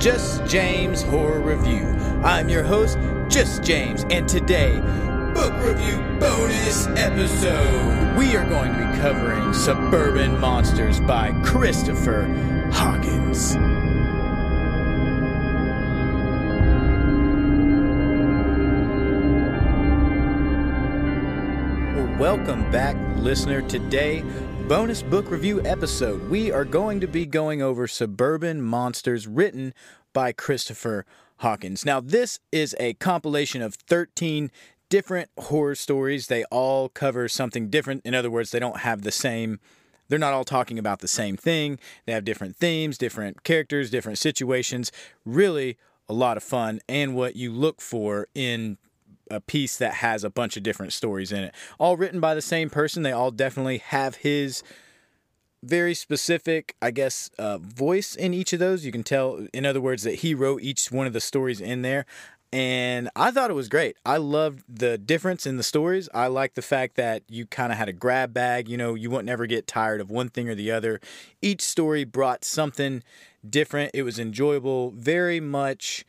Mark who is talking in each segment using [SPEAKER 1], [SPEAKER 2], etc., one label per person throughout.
[SPEAKER 1] Just James Horror Review. I'm your host, Just James, and today, book review bonus episode. We are going to be covering Suburban Monsters by Christopher Hawkins. Welcome back, listener. Today, bonus book review episode. We are going to be going over Suburban Monsters written by Christopher Hawkins. Now, this is a compilation of 13 different horror stories. They all cover something different. In other words, they don't have the same they're not all talking about the same thing. They have different themes, different characters, different situations. Really a lot of fun and what you look for in a piece that has a bunch of different stories in it. All written by the same person. They all definitely have his very specific, I guess, uh, voice in each of those. You can tell, in other words, that he wrote each one of the stories in there. And I thought it was great. I loved the difference in the stories. I like the fact that you kind of had a grab bag. You know, you wouldn't ever get tired of one thing or the other. Each story brought something different. It was enjoyable, very much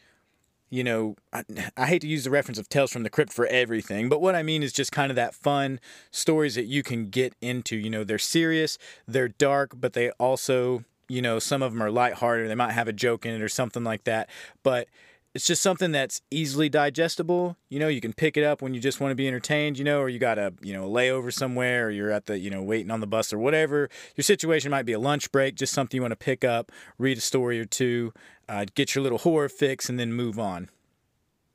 [SPEAKER 1] you know, I, I, hate to use the reference of Tales from the Crypt for everything, but what I mean is just kind of that fun stories that you can get into. You know, they're serious, they're dark, but they also, you know, some of them are lighthearted. They might have a joke in it or something like that, but it's just something that's easily digestible. You know, you can pick it up when you just want to be entertained, you know, or you got a, you know, layover somewhere or you're at the, you know, waiting on the bus or whatever. Your situation might be a lunch break, just something you want to pick up, read a story or two, uh, get your little horror fix, and then move on.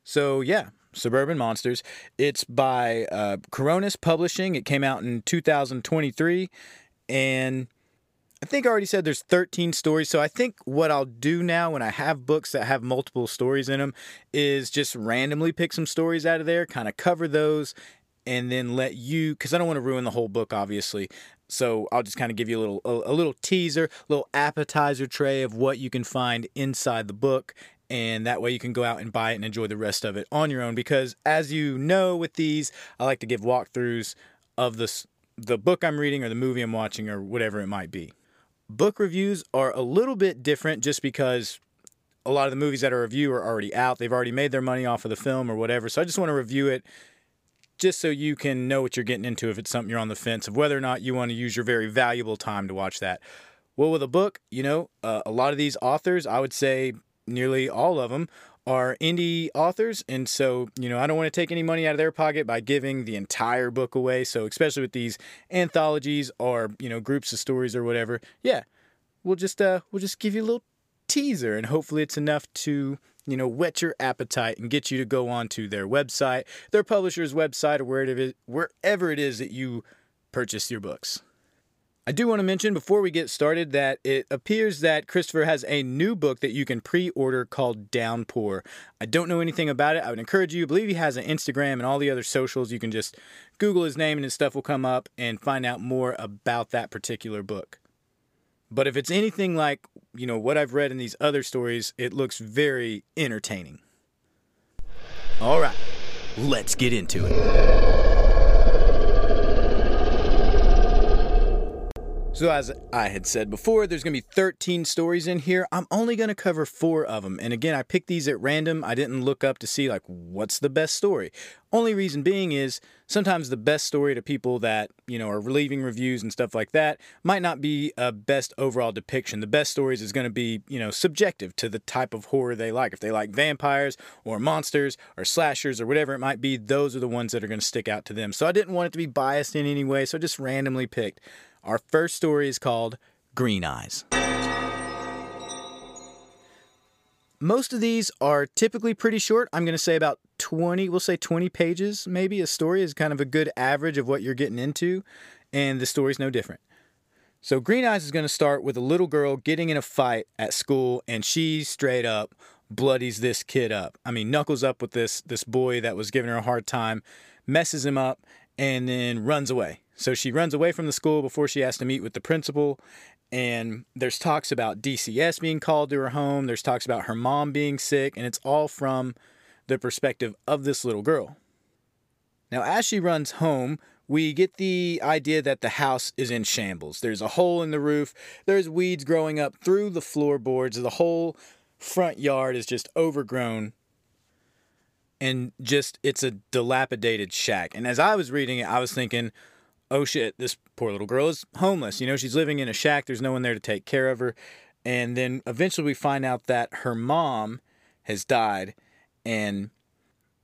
[SPEAKER 1] So, yeah, Suburban Monsters. It's by uh, Coronis Publishing. It came out in 2023. And I think I already said there's 13 stories. So I think what I'll do now when I have books that have multiple stories in them is just randomly pick some stories out of there, kind of cover those, and then let you, because I don't want to ruin the whole book, obviously. So I'll just kind of give you a little a, a little teaser, a little appetizer tray of what you can find inside the book, and that way you can go out and buy it and enjoy the rest of it on your own. Because as you know, with these, I like to give walkthroughs of the the book I'm reading or the movie I'm watching or whatever it might be. Book reviews are a little bit different just because a lot of the movies that I review are already out. They've already made their money off of the film or whatever. So I just want to review it just so you can know what you're getting into if it's something you're on the fence of whether or not you want to use your very valuable time to watch that. Well, with a book, you know, uh, a lot of these authors, I would say nearly all of them, are indie authors. And so, you know, I don't want to take any money out of their pocket by giving the entire book away. So, especially with these anthologies or, you know, groups of stories or whatever, yeah, we'll just, uh, we'll just give you a little teaser and hopefully it's enough to you know, whet your appetite and get you to go on to their website, their publisher's website, or wherever it is that you purchase your books. I do want to mention before we get started that it appears that Christopher has a new book that you can pre order called Downpour. I don't know anything about it. I would encourage you, I believe he has an Instagram and all the other socials. You can just Google his name and his stuff will come up and find out more about that particular book. But if it's anything like, you know, what I've read in these other stories, it looks very entertaining. All right, let's get into it. So, as I had said before, there's going to be 13 stories in here. I'm only going to cover four of them. And again, I picked these at random. I didn't look up to see, like, what's the best story. Only reason being is sometimes the best story to people that, you know, are leaving reviews and stuff like that might not be a best overall depiction. The best stories is going to be, you know, subjective to the type of horror they like. If they like vampires or monsters or slashers or whatever it might be, those are the ones that are going to stick out to them. So I didn't want it to be biased in any way. So I just randomly picked. Our first story is called Green Eyes. Most of these are typically pretty short. I'm going to say about 20, we'll say 20 pages maybe. A story is kind of a good average of what you're getting into, and the story's no different. So, Green Eyes is going to start with a little girl getting in a fight at school, and she straight up bloodies this kid up. I mean, knuckles up with this this boy that was giving her a hard time, messes him up, and then runs away. So she runs away from the school before she has to meet with the principal. And there's talks about DCS being called to her home. There's talks about her mom being sick. And it's all from the perspective of this little girl. Now, as she runs home, we get the idea that the house is in shambles. There's a hole in the roof, there's weeds growing up through the floorboards. The whole front yard is just overgrown and just it's a dilapidated shack. And as I was reading it, I was thinking, oh shit, this poor little girl is homeless. You know, she's living in a shack, there's no one there to take care of her. And then eventually we find out that her mom has died. And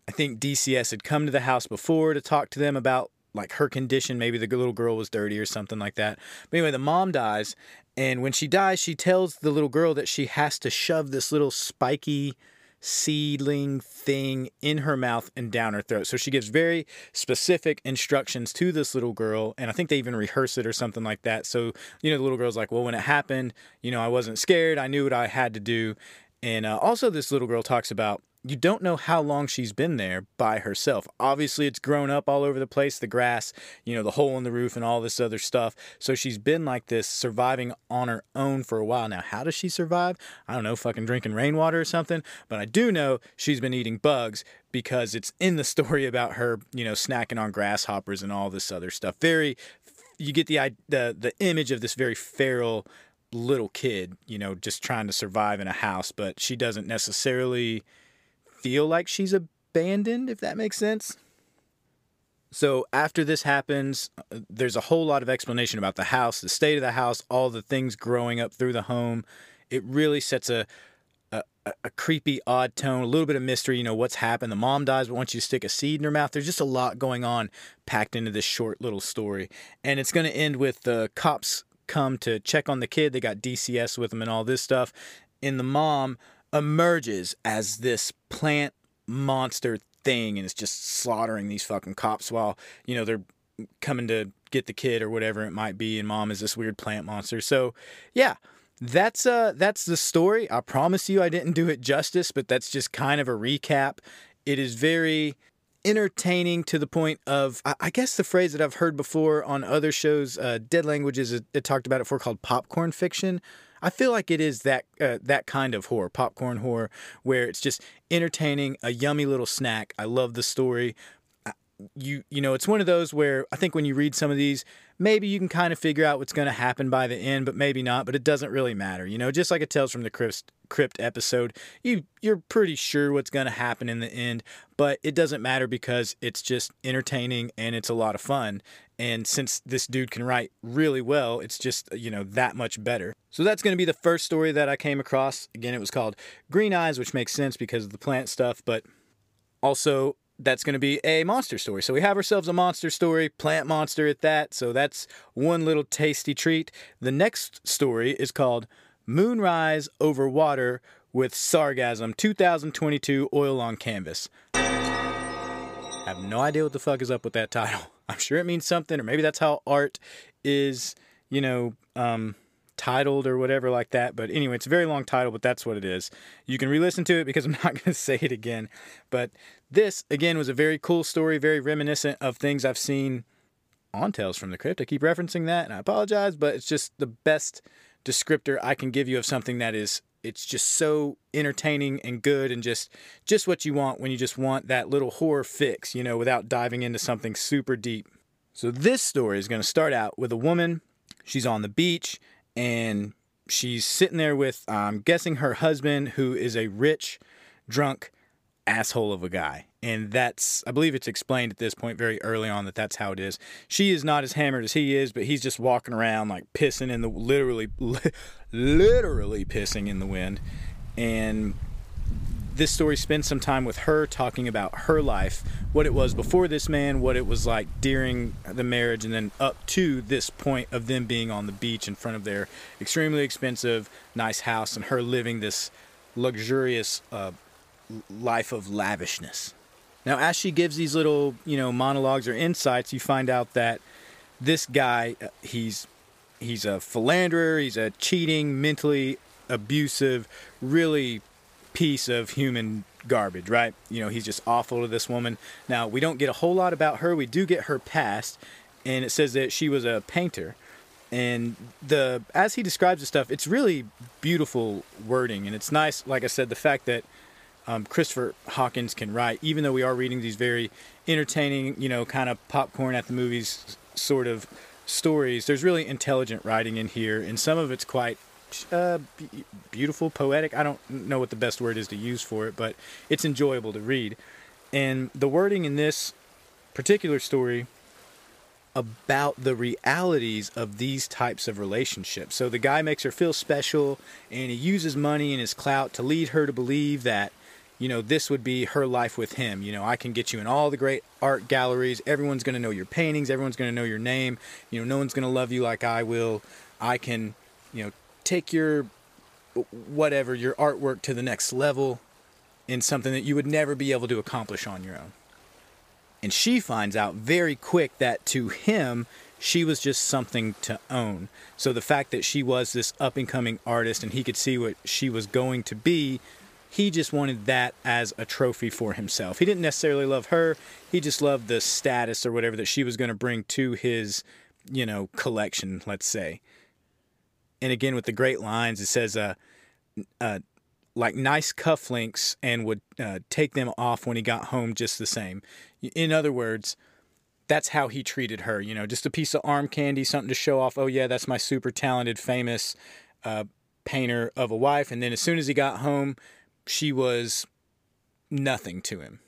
[SPEAKER 1] I think DCS had come to the house before to talk to them about like her condition. Maybe the little girl was dirty or something like that. But anyway, the mom dies. And when she dies, she tells the little girl that she has to shove this little spiky seedling thing in her mouth and down her throat. So she gives very specific instructions to this little girl, and I think they even rehearse it or something like that. So, you know, the little girl's like, Well, when it happened, you know, I wasn't scared. I knew what I had to do. And uh, also, this little girl talks about you don't know how long she's been there by herself. Obviously, it's grown up all over the place the grass, you know, the hole in the roof, and all this other stuff. So she's been like this, surviving on her own for a while. Now, how does she survive? I don't know, fucking drinking rainwater or something. But I do know she's been eating bugs because it's in the story about her, you know, snacking on grasshoppers and all this other stuff. Very, you get the the the image of this very feral little kid, you know, just trying to survive in a house, but she doesn't necessarily feel like she's abandoned, if that makes sense. So after this happens, uh, there's a whole lot of explanation about the house, the state of the house, all the things growing up through the home. It really sets a a, a creepy, odd tone, a little bit of mystery. You know what's happened. The mom dies, but once you stick a seed in her mouth, there's just a lot going on packed into this short little story. And it's going to end with the cops come to check on the kid. They got DCS with them and all this stuff. And the mom emerges as this plant monster thing and it's just slaughtering these fucking cops while, you know, they're coming to get the kid or whatever it might be and mom is this weird plant monster. So, yeah, that's uh that's the story. I promise you I didn't do it justice, but that's just kind of a recap. It is very entertaining to the point of I, guess the phrase that I've heard before on other shows, uh, Dead Languages, it, it talked about it before called popcorn fiction, I feel like it is that uh, that kind of horror, popcorn horror, where it's just entertaining, a yummy little snack. I love the story. You you know, it's one of those where I think when you read some of these, maybe you can kind of figure out what's going to happen by the end, but maybe not. But it doesn't really matter. You know, just like it Tales from the Crypt, Crypt episode, you you're pretty sure what's going to happen in the end, but it doesn't matter because it's just entertaining and it's a lot of fun. And since this dude can write really well, it's just, you know, that much better. So that's going to be the first story that I came across. Again, it was called Green Eyes, which makes sense because of the plant stuff, but also that's going to be a monster story. So we have ourselves a monster story, plant monster at that. So that's one little tasty treat. The next story is called Moonrise Over Water with Sargassum 2022 Oil on Canvas. I have no idea what the fuck is up with that title. I'm sure it means something, or maybe that's how art is, you know, um, titled or whatever like that. But anyway, it's a very long title, but that's what it is. You can re listen to it because I'm not going to say it again. But this, again, was a very cool story, very reminiscent of things I've seen on Tales from the Crypt. I keep referencing that, and I apologize, but it's just the best descriptor I can give you of something that is it's just so entertaining and good and just just what you want when you just want that little horror fix, you know, without diving into something super deep. So this story is going to start out with a woman. She's on the beach and she's sitting there with I'm guessing her husband who is a rich drunk asshole of a guy. And that's, I believe it's explained at this point very early on that that's how it is. She is not as hammered as he is, but he's just walking around like pissing in the, literally, literally pissing in the wind. And this story spends some time with her talking about her life, what it was before this man, what it was like during the marriage, and then up to this point of them being on the beach in front of their extremely expensive, nice house, and her living this luxurious uh, life of lavishness. Now, as she gives these little, you know, monologues or insights, you find out that this guy, uh, he's he's a philanderer, he's a cheating, mentally abusive, really piece of human garbage, right? You know, he's just awful to this woman. Now, we don't get a whole lot about her. We do get her past, and it says that she was a painter. And the as he describes the stuff, it's really beautiful wording, and it's nice. Like I said, the fact that um, Christopher Hawkins can write, even though we are reading these very entertaining, you know, kind of popcorn at the movies sort of stories. There's really intelligent writing in here, and some of it's quite uh, b- beautiful, poetic. I don't know what the best word is to use for it, but it's enjoyable to read. And the wording in this particular story about the realities of these types of relationships. So the guy makes her feel special and he uses money and his clout to lead her to believe that, you know, this would be her life with him. You know, I can get you in all the great art galleries. Everyone's going to know your paintings. Everyone's going to know your name. You know, no one's going to love you like I will. I can, you know, take your whatever, your artwork to the next level in something that you would never be able to accomplish on your own. And she finds out very quick that to him, she was just something to own. So the fact that she was this up and coming artist and he could see what she was going to be, he just wanted that as a trophy for himself. He didn't necessarily love her, he just loved the status or whatever that she was going to bring to his, you know, collection, let's say. And again, with the great lines, it says, uh, uh, like nice cufflinks and would uh, take them off when he got home just the same. In other words, that's how he treated her. You know, just a piece of arm candy, something to show off. Oh, yeah, that's my super talented, famous uh, painter of a wife. And then as soon as he got home, she was nothing to him.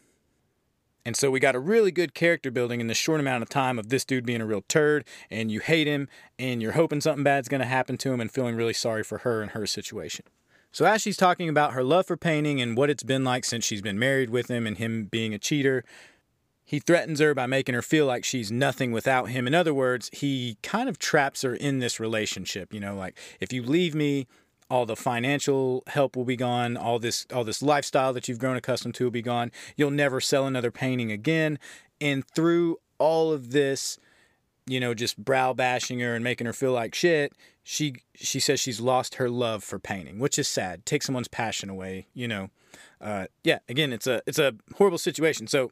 [SPEAKER 1] And so we got a really good character building in the short amount of time of this dude being a real turd and you hate him and you're hoping something bad's going to happen to him and feeling really sorry for her and her situation. So, as she's talking about her love for painting and what it's been like since she's been married with him and him being a cheater, he threatens her by making her feel like she's nothing without him. In other words, he kind of traps her in this relationship. You know, like, if you leave me, all the financial help will be gone all this all this lifestyle that you've grown accustomed to will be gone you'll never sell another painting again and through all of this you know just brow bashing her and making her feel like shit she she says she's lost her love for painting, which is sad. Take someone's passion away, you know. Uh, yeah, again, it's a it's a horrible situation. So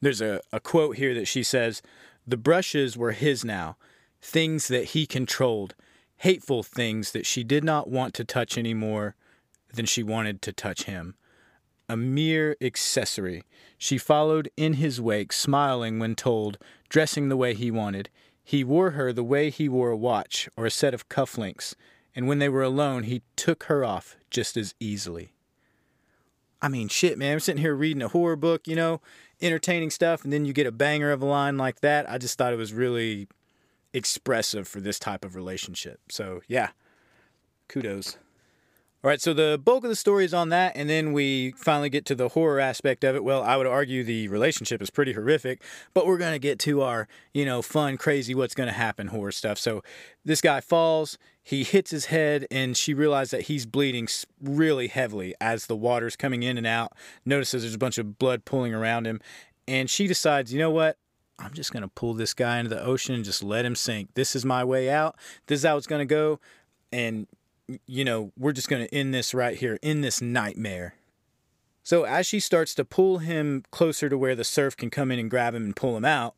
[SPEAKER 1] there's a, a quote here that she says, "The brushes were his now, things that he controlled, hateful things that she did not want to touch any more than she wanted to touch him." A mere accessory. She followed in his wake, smiling when told, dressing the way he wanted. He wore her the way he wore a watch or a set of cufflinks, and when they were alone, he took her off just as easily. I mean, shit, man. I'm sitting here reading a horror book, you know, entertaining stuff, and then you get a banger of a line like that. I just thought it was really expressive for this type of relationship. So, yeah, kudos. All right, so the bulk of the story is on that, and then we finally get to the horror aspect of it. Well, I would argue the relationship is pretty horrific, but we're going to get to our, you know, fun, crazy, what's going to happen horror stuff. So this guy falls, he hits his head, and she realizes that he's bleeding really heavily as the water's coming in and out. Notices there's a bunch of blood pooling around him, and she decides, you know what? I'm just going to pull this guy into the ocean and just let him sink. This is my way out. This is how it's going to go. And you know, we're just going to end this right here in this nightmare. So as she starts to pull him closer to where the surf can come in and grab him and pull him out,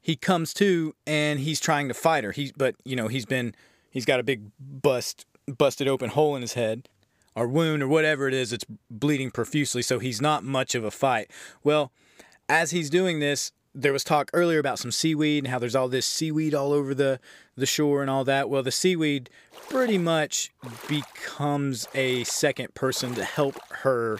[SPEAKER 1] he comes to and he's trying to fight her. He but you know, he's been he's got a big bust busted open hole in his head or wound or whatever it is it's bleeding profusely so he's not much of a fight. Well, as he's doing this, there was talk earlier about some seaweed and how there's all this seaweed all over the the shore and all that. Well, the seaweed pretty much becomes a second person to help her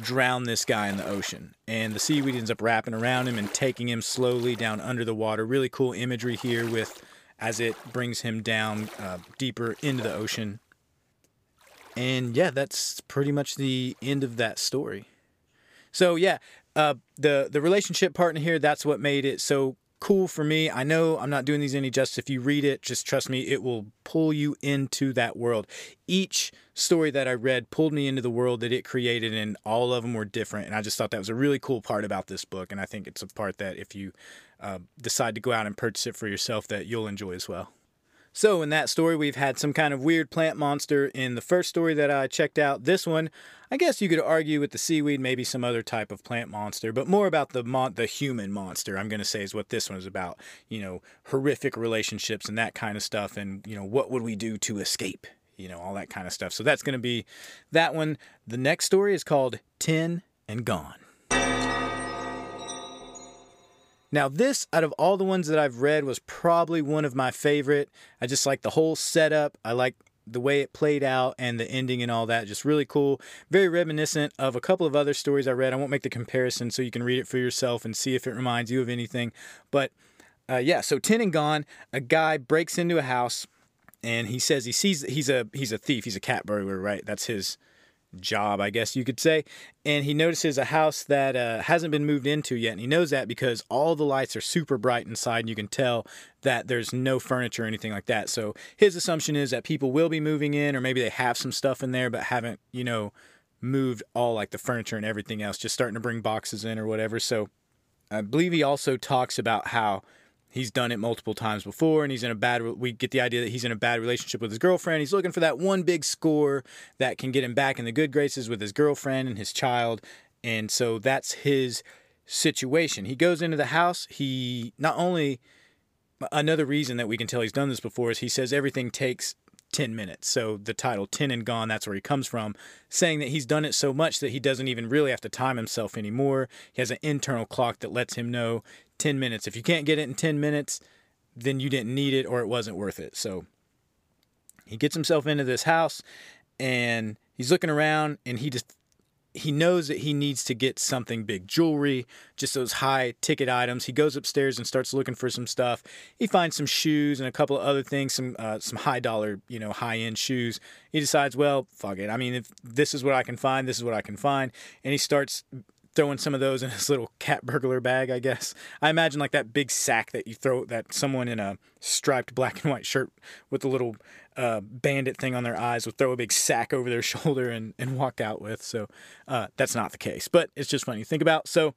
[SPEAKER 1] drown this guy in the ocean. And the seaweed ends up wrapping around him and taking him slowly down under the water. Really cool imagery here with as it brings him down uh, deeper into the ocean. And yeah, that's pretty much the end of that story. So yeah, uh, the the relationship partner here that's what made it so cool for me. I know I'm not doing these any justice. If you read it, just trust me, it will pull you into that world. Each story that I read pulled me into the world that it created, and all of them were different. And I just thought that was a really cool part about this book. And I think it's a part that if you uh, decide to go out and purchase it for yourself, that you'll enjoy as well. So, in that story, we've had some kind of weird plant monster. In the first story that I checked out, this one, I guess you could argue with the seaweed, maybe some other type of plant monster, but more about the mon- the human monster. I'm going to say is what this one is about. You know, horrific relationships and that kind of stuff, and you know, what would we do to escape? You know, all that kind of stuff. So that's going to be that one. The next story is called Ten and Gone. Now, this, out of all the ones that I've read, was probably one of my favorite. I just like the whole setup. I like the way it played out and the ending and all that. Just really cool. Very reminiscent of a couple of other stories I read. I won't make the comparison so you can read it for yourself and see if it reminds you of anything. But uh, yeah, so Ten and Gone, a guy breaks into a house and he says he sees he's a he's a thief. He's a cat burglar, right? That's his job, I guess you could say. And he notices a house that uh, hasn't been moved into yet. And he knows that because all the lights are super bright inside, and you can tell that there's no furniture or anything like that. So his assumption is that people will be moving in, or maybe they have some stuff in there, but haven't, you know, moved all like the furniture and everything else, just starting to bring boxes in or whatever. So I believe he also talks about how he's done it multiple times before and he's in a bad we get the idea that he's in a bad relationship with his girlfriend he's looking for that one big score that can get him back in the good graces with his girlfriend and his child and so that's his situation he goes into the house he not only another reason that we can tell he's done this before is he says everything takes 10 minutes. So the title Ten and Gone, that's where he comes from, saying that he's done it so much that he doesn't even really have to time himself anymore. He has an internal clock that lets him know 10 minutes. If you can't get it in 10 minutes, then you didn't need it or it wasn't worth it. So he gets himself into this house and he's looking around and he just he knows that he needs to get something big jewelry, just those high ticket items. He goes upstairs and starts looking for some stuff. He finds some shoes and a couple of other things, some uh, some high dollar, you know, high end shoes. He decides, well, fuck it. I mean, if this is what I can find, this is what I can find, and he starts throwing some of those in his little cat burglar bag, I guess. I imagine like that big sack that you throw that someone in a striped black and white shirt with a little uh, bandit thing on their eyes would throw a big sack over their shoulder and, and walk out with. So uh, that's not the case, but it's just funny to think about. So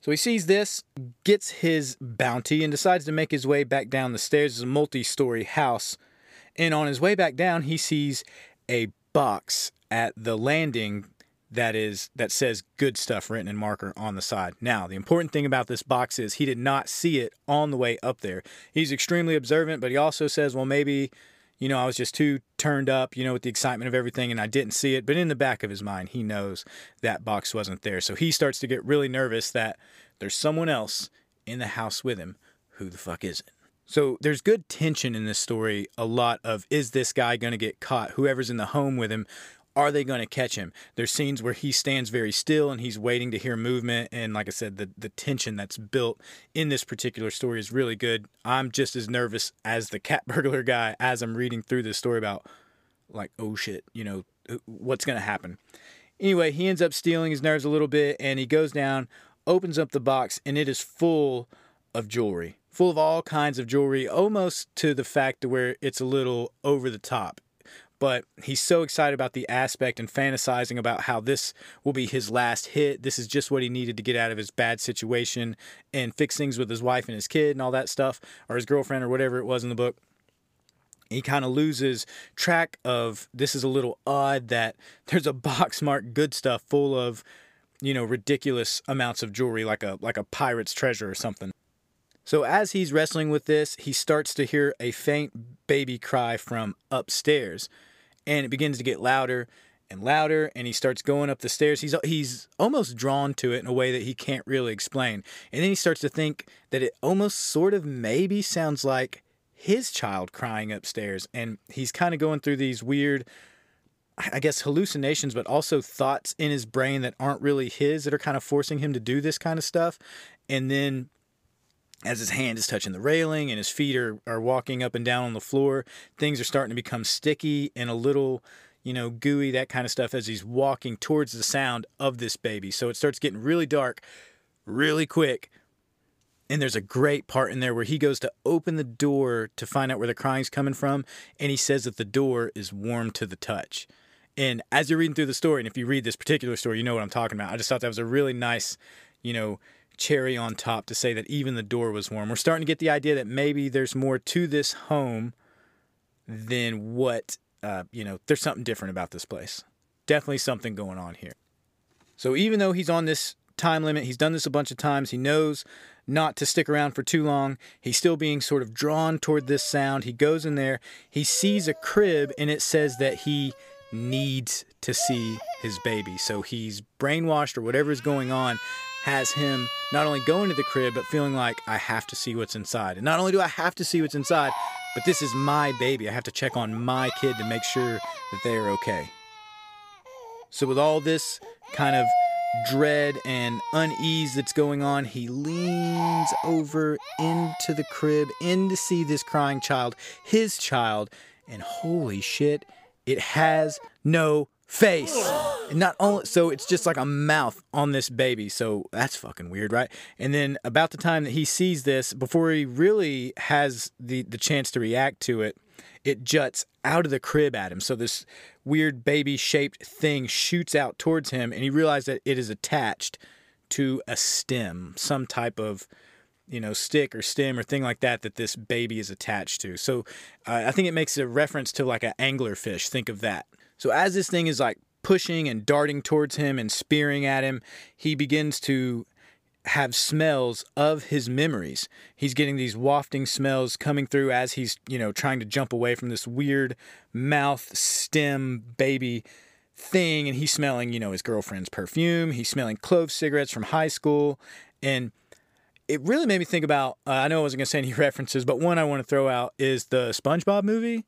[SPEAKER 1] so he sees this, gets his bounty, and decides to make his way back down the stairs. It's a multi-story house, and on his way back down, he sees a box at the landing that is that says good stuff written in marker on the side. Now, the important thing about this box is he did not see it on the way up there. He's extremely observant, but he also says, well, maybe, you know, I was just too turned up, you know, with the excitement of everything and I didn't see it. But in the back of his mind, he knows that box wasn't there. So he starts to get really nervous that there's someone else in the house with him. Who the fuck is it? So there's good tension in this story. A lot of is this guy going to get caught? Whoever's in the home with him are they going to catch him? There's scenes where he stands very still and he's waiting to hear movement. And like I said, the, the tension that's built in this particular story is really good. I'm just as nervous as the cat burglar guy as I'm reading through this story about, like, oh shit, you know, what's going to happen. Anyway, he ends up steeling his nerves a little bit and he goes down, opens up the box, and it is full of jewelry. Full of all kinds of jewelry, almost to the fact where it's a little over the top but he's so excited about the aspect and fantasizing about how this will be his last hit. This is just what he needed to get out of his bad situation and fix things with his wife and his kid and all that stuff, or his girlfriend or whatever it was in the book. He kind of loses track of this is a little odd that there's a box marked good stuff full of, you know, ridiculous amounts of jewelry like a like a pirate's treasure or something. So as he's wrestling with this, he starts to hear a faint baby cry from upstairs and it begins to get louder and louder and he starts going up the stairs. He's he's almost drawn to it in a way that he can't really explain. And then he starts to think that it almost sort of maybe sounds like his child crying upstairs. And he's kind of going through these weird I guess hallucinations, but also thoughts in his brain that aren't really his that are kind of forcing him to do this kind of stuff. And then as his hand is touching the railing and his feet are, are walking up and down on the floor, things are starting to become sticky and a little, you know, gooey, that kind of stuff as he's walking towards the sound of this baby. So it starts getting really dark really quick. And there's a great part in there where he goes to open the door to find out where the crying's coming from. And he says that the door is warm to the touch. And as you're reading through the story, and if you read this particular story, you know what I'm talking about. I just thought that was a really nice, you know, cherry on top to say that even the door was warm. We're starting to get the idea that maybe there's more to this home than what, uh, you know, there's something different about this place. Definitely something going on here. So even though he's on this time limit, he's done this a bunch of times, he knows not to stick around for too long. He's still being sort of drawn toward this sound. He goes in there, he sees a crib, and it says that he needs to see his baby. So he's brainwashed or whatever is going on has him not only going to the crib, but feeling like I have to see what's inside. And not only do I have to see what's inside, but this is my baby. I have to check on my kid to make sure that they are okay. So, with all this kind of dread and unease that's going on, he leans over into the crib, in to see this crying child, his child, and holy shit, it has no face. And not only so it's just like a mouth on this baby. So that's fucking weird, right? And then about the time that he sees this, before he really has the the chance to react to it, it juts out of the crib at him. So this weird baby shaped thing shoots out towards him and he realizes that it is attached to a stem, some type of you know, stick or stem or thing like that that this baby is attached to. So uh, I think it makes a reference to like an angler fish. Think of that. So as this thing is like pushing and darting towards him and spearing at him, he begins to have smells of his memories. He's getting these wafting smells coming through as he's, you know, trying to jump away from this weird mouth stem baby thing and he's smelling, you know, his girlfriend's perfume, he's smelling clove cigarettes from high school and it really made me think about uh, I know I wasn't going to say any references, but one I want to throw out is the SpongeBob movie.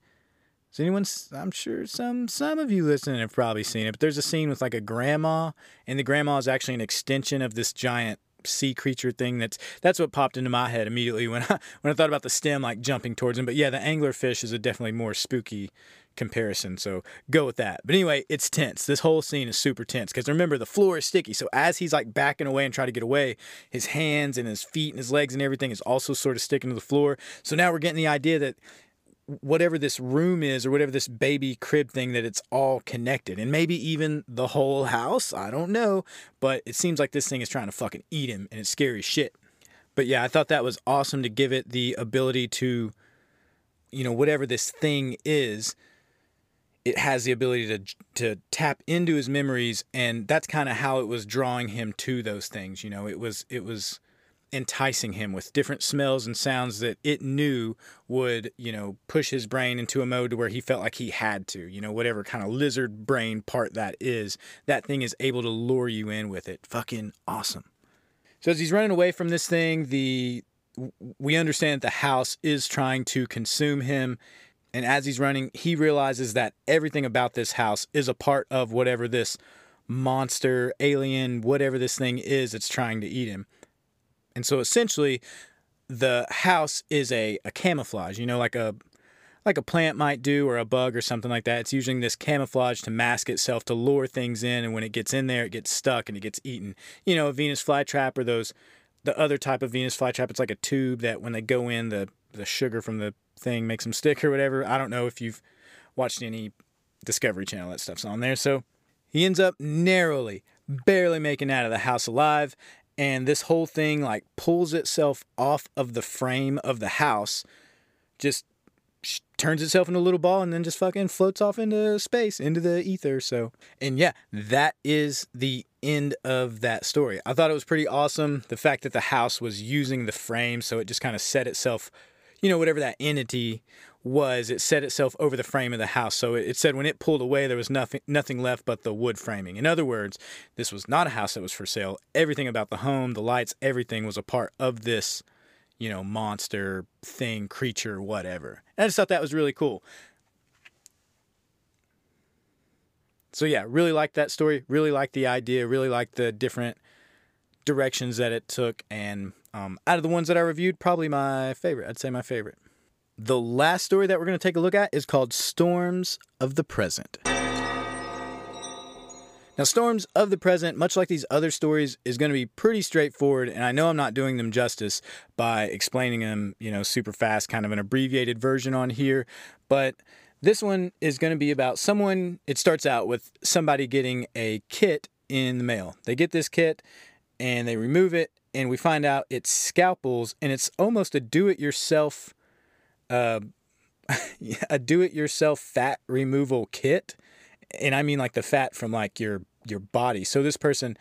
[SPEAKER 1] Has anyone? I'm sure some some of you listening have probably seen it. But there's a scene with like a grandma, and the grandma is actually an extension of this giant sea creature thing. That's that's what popped into my head immediately when I when I thought about the stem like jumping towards him. But yeah, the anglerfish is a definitely more spooky comparison. So go with that. But anyway, it's tense. This whole scene is super tense because remember the floor is sticky. So as he's like backing away and trying to get away, his hands and his feet and his legs and everything is also sort of sticking to the floor. So now we're getting the idea that whatever this room is or whatever this baby crib thing that it's all connected. And maybe even the whole house i don't know but it seems like this thing is trying to fucking eat him and it's scary shit. But yeah i thought that was awesome to give it the ability to you know whatever this thing is it has the ability to to tap into his memories and that's kind of how it was drawing him to those things you know? It was it was enticing him with different smells and sounds that it knew would, you know, push his brain into a mode to where he felt like he had to, you know, whatever kind of lizard brain part that is, that thing is able to lure you in with it. Fucking awesome. So as he's running away from this thing, the we understand that the house is trying to consume him. And as he's running, he realizes that everything about this house is a part of whatever this monster, alien, whatever this thing is that's trying to eat him. And so essentially, the house is a, a camouflage, you know, like a like a plant might do or a bug or something like that. It's using this camouflage to mask itself to lure things in, and when it gets in there, it gets stuck and it gets eaten. You know, a Venus flytrap or those the other type of Venus flytrap. It's like a tube that when they go in, the the sugar from the thing makes them stick or whatever. I don't know if you've watched any Discovery Channel. That stuff's on there. So he ends up narrowly, barely making out of the house alive, and this whole thing like pulls itself off of the frame of the house just turns itself into a little ball and then just fucking floats off into space into the ether so. And yeah that is the end of that story. I thought it was pretty awesome the fact that the house was using the frame so it just kind of set itself you know whatever that entity was it set itself over the frame of the house. So it, said when it pulled away, there was nothing nothing left but the wood framing. In other words, this was not a house that was for sale. Everything about the home, the lights, everything was a part of this, you know, monster thing, creature, whatever. And I just thought that was really cool. So yeah, really liked that story. Really liked the idea. Really liked the different directions that it took. And um, out of the ones that I reviewed, probably my favorite. I'd say my favorite. The last story that we're going to take a look at is called Storms of the Present. Now, Storms of the Present, much like these other stories, is going to be pretty straightforward, and I know I'm not doing them justice by explaining them, you know, super fast, kind of an abbreviated version on here, but this one is going to be about someone. It starts out with somebody getting a kit in the mail. They get this kit and they remove it, and we find out it's scalpels, and it's almost a do it yourself uh, a do-it-yourself fat removal kit, and I mean like the fat from like your your body. So this person,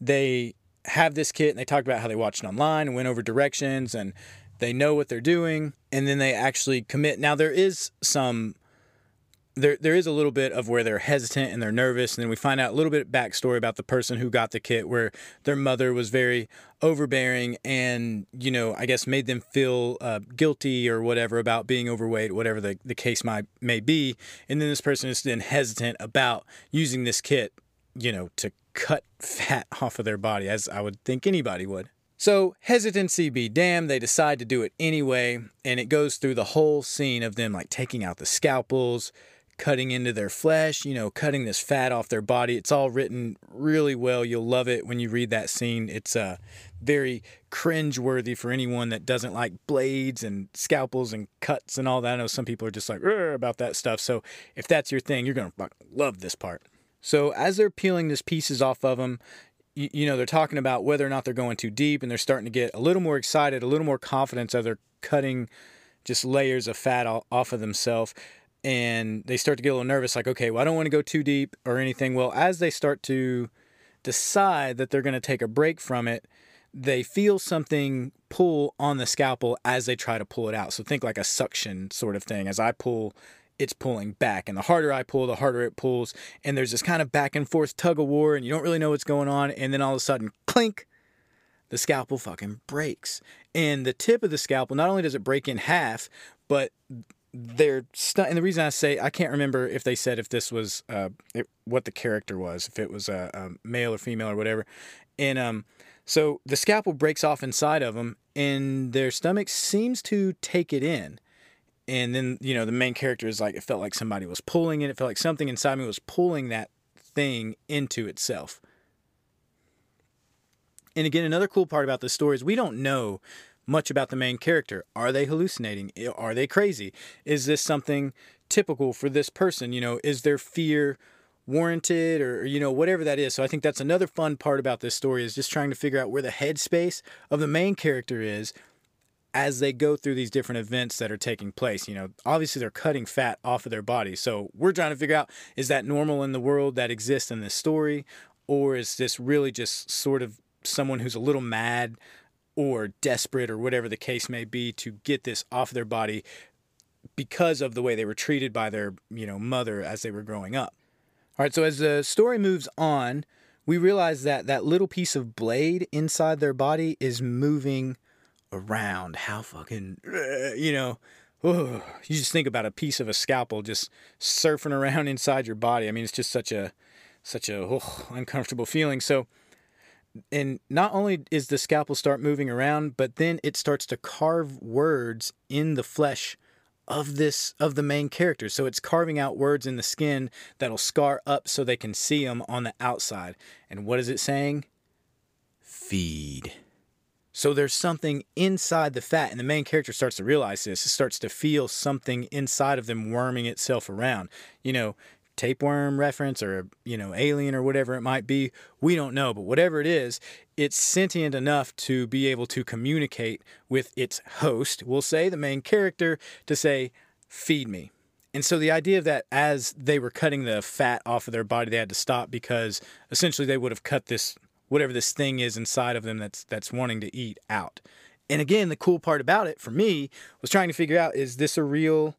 [SPEAKER 1] they have this kit and they talk about how they watched it online and went over directions and they know what they're doing and then they actually commit. Now there is some there there is a little bit of where they're hesitant and they're nervous, and then we find out a little bit of backstory about the person who got the kit, where their mother was very overbearing and you know I guess made them feel uh, guilty or whatever about being overweight, whatever the the case might may be, and then this person is then hesitant about using this kit, you know, to cut fat off of their body, as I would think anybody would. So, hesitancy be damned, they decide to do it anyway, and it goes through the whole scene of them like taking out the scalpels, cutting into their flesh, you know, cutting this fat off their body. It's all written really well. You'll love it when you read that scene. It's uh, very cringe-worthy for anyone that doesn't like blades and scalpels and cuts and all that. I know some people are just like about that stuff. So if that's your thing, you're to love this part. So as they're peeling these pieces off of them, you, you know, they're talking about whether or not they're going too deep and they're starting to get a little more excited, a little more confidence as they're cutting just layers of fat off of themselves and they start to get a little nervous like okay well i don't want to go too deep or anything. Well as they start to decide that they're going to take a break from it they feel something pull on the scalpel as they try to pull it out. So think like a suction sort of thing. As i pull it's pulling back and the harder i pull the harder it pulls and there's this kind of back and forth tug of war and you don't really know what's going on and then all of a sudden clink the scalpel fucking breaks. And the tip of the scalpel not only does it break in half but they're and the reason I say I can't remember if they said if this was uh it, what the character was if it was a, a, male or female or whatever. And um so the scalpel breaks off inside of them and their stomach seems to take it in. And then you know the main character is like it felt like somebody was pulling it it felt like something inside me was pulling that thing into itself. And again another cool part about this story is we don't know much about the main character. Are they hallucinating? Are they crazy? Is this something typical for this person? You know, is their fear warranted or you know whatever that is so i think that's another fun part about this story is just trying to figure out where the headspace of the main character is as they go through these different events that are taking place you know obviously they're cutting fat off of their body so we're trying to figure out is that normal in the world that exists in this story or is this really just sort of someone who's a little mad or desperate or whatever the case may be to get this off their body because of the way they were treated by their, you know, mother as they were growing up. All right, so as the story moves on, we realize that that little piece of blade inside their body is moving around. How fucking, uh, you know, oh, you just think about a piece of a scalpel just surfing around inside your body. I mean, it's just such a, such a oh, uncomfortable feeling. So, and not only is the scalpel start moving around, but then it starts to carve words in the flesh of this of the main character. So it's carving out words in the skin that'll scar up so they can see them on the outside. And what is it saying? Feed. So there's something inside the fat, and the main character starts to realize this. It starts to feel something inside of them worming itself around. You know, tapeworm reference or you know alien or whatever it might be we don't know but whatever it is it's sentient enough to be able to communicate with its host. We'll say the main character to say feed me. And so the idea of that as they were cutting the fat off of their body they had to stop because essentially they would have cut this whatever this thing is inside of them that's that's wanting to eat out. And again the cool part about it for me was trying to figure out is this a real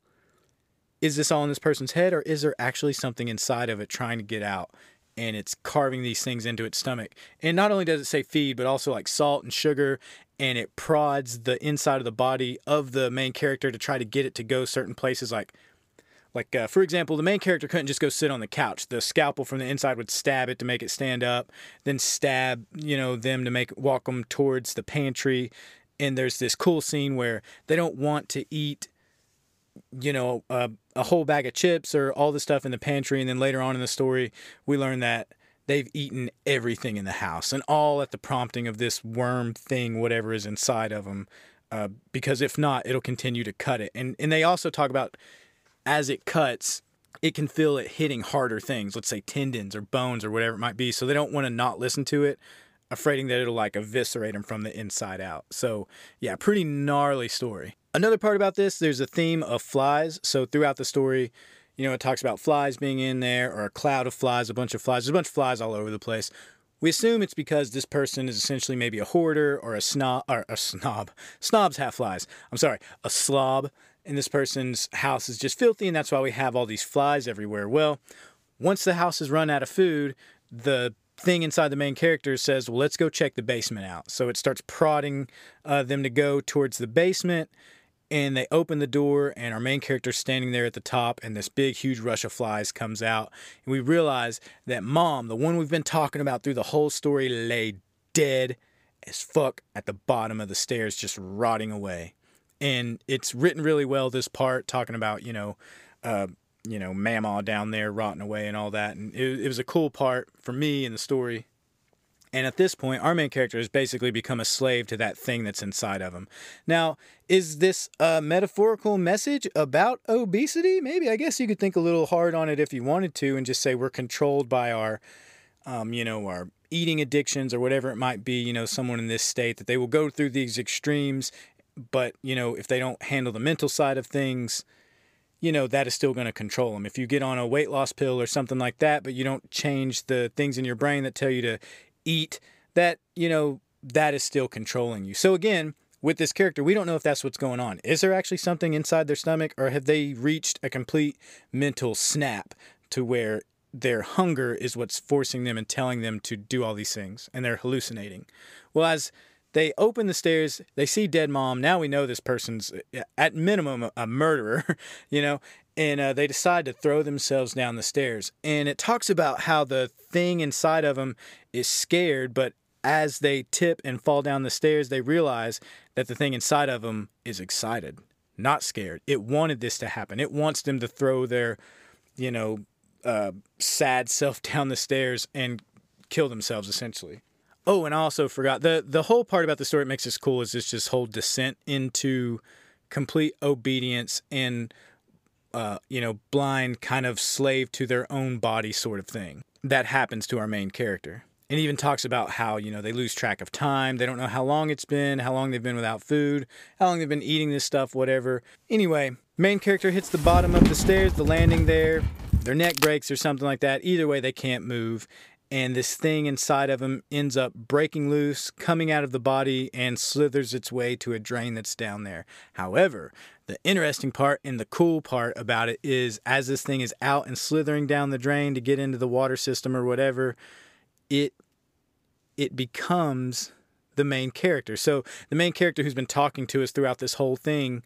[SPEAKER 1] is this all in this person's head or is there actually something inside of it trying to get out? And it's carving these things into its stomach. And not only does it say feed but also like salt and sugar and it prods the inside of the body of the main character to try to get it to go certain places. Like like uh, for example the main character couldn't just go sit on the couch. The scalpel from the inside would stab it to make it stand up then stab you know them to make walk them towards the pantry. And there's this cool scene where they don't want to eat you know, a, a whole bag of chips or all the stuff in the pantry. And then later on in the story, we learn that they've eaten everything in the house and all at the prompting of this worm thing, whatever is inside of them. Uh, because if not, it'll continue to cut it. And, and they also talk about as it cuts, it can feel it hitting harder things, let's say tendons or bones or whatever it might be. So they don't want to not listen to it, afraiding that it'll like eviscerate them from the inside out. So, yeah, pretty gnarly story. Another part about this, there's a theme of flies. So throughout the story, you know, it talks about flies being in there or a cloud of flies, a bunch of flies. There's a bunch of flies all over the place. We assume it's because this person is essentially maybe a hoarder or a snob or a snob. Snobs have flies. I'm sorry, a slob. and this person's house is just filthy, and that's why we have all these flies everywhere. Well, once the house has run out of food, the thing inside the main character says, Well, let's go check the basement out. So it starts prodding uh, them to go towards the basement. And they open the door, and our main character's standing there at the top, and this big, huge rush of flies comes out. And we realize that mom, the one we've been talking about through the whole story, lay dead as fuck at the bottom of the stairs, just rotting away. And it's written really well, this part, talking about, you know, uh, you know, Mama down there rotting away and all that. And it, it was a cool part for me in the story. And at this point, our main character has basically become a slave to that thing that's inside of him. Now, is this a metaphorical message about obesity? Maybe. I guess you could think a little hard on it if you wanted to and just say we're controlled by our, um, you know, our eating addictions or whatever it might be, you know, someone in this state that they will go through these extremes. But, you know, if they don't handle the mental side of things, you know, that is still going to control them. If you get on a weight loss pill or something like that, but you don't change the things in your brain that tell you to eat, that, you know, that is still controlling you. So again, with this character, we don't know if that's what's going on. Is there actually something inside their stomach, or have they reached a complete mental snap to where their hunger is what's forcing them and telling them to do all these things and they're hallucinating? Well, as they open the stairs, they see dead mom. Now we know this person's uh, at minimum a murderer, you know, and uh, they decide to throw themselves down the stairs. And it talks about how the thing inside of them is scared, but as they tip and fall down the stairs, they realize that the thing inside of them is excited, not scared. It wanted this to happen. It wants them to throw their, you know, uh, sad self down the stairs and kill themselves essentially. Oh, and I also forgot the the whole part about the story that makes this cool is this just whole descent into complete obedience and uh, you know blind kind of slave to their own body sort of thing that happens to our main character. And even talks about how you know they lose track of time. They don't know how long it's been, how long they've been without food, how long they've been eating this stuff, whatever. Anyway, main character hits the bottom of the stairs, the landing there. Their neck breaks or something like that. Either way, they can't move and this thing inside of him ends up breaking loose, coming out of the body, and slithers its way to a drain that's down there. However, the interesting part and the cool part about it is as this thing is out and slithering down the drain to get into the water system or whatever, it it becomes the main character. So the main character who's been talking to us throughout this whole thing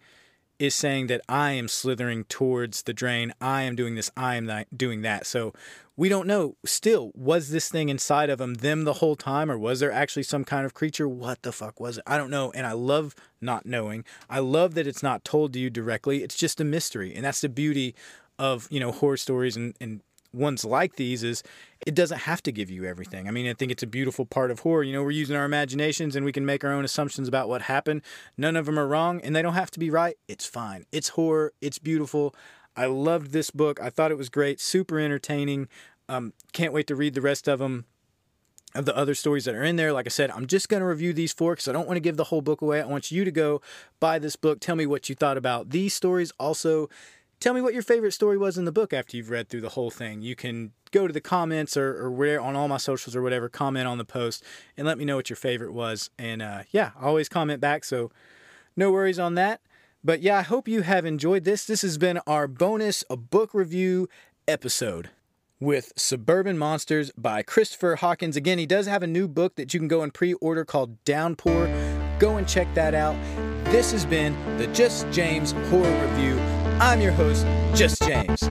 [SPEAKER 1] is saying that I am slithering towards the drain. I am doing this. I am doing that. So we don't know. Still, was this thing inside of him them the whole time, or was there actually some kind of creature? What the fuck was it? I don't know. And I love not knowing. I love that it's not told to you directly. It's just a mystery, and that's the beauty of you know horror stories and, and ones like these is it doesn't have to give you everything. I mean, I think it's a beautiful part of horror. You know, we're using our imaginations and we can make our own assumptions about what happened. None of them are wrong and they don't have to be right. It's fine. It's horror. It's beautiful. I loved this book. I thought it was great, super entertaining. Um, can't wait to read the rest of them of the other stories that are in there. Like I said, I'm just going to review these four because I don't want to give the whole book away. I want you to go buy this book. Tell me what you thought about these stories. Also, tell me what your favorite story was in the book after you've read through the whole thing. You can go to the comments or, or where on all my socials or whatever, comment on the post and let me know what your favorite was. And uh, yeah, I always comment back, so no worries on that. But yeah, I hope you have enjoyed this. This has been our bonus book review episode with Suburban Monsters by Christopher Hawkins. Again, he does have a new book that you can go and pre order called Downpour. Go and check that out. This has been the Just James Horror Review. I'm your host, Just James.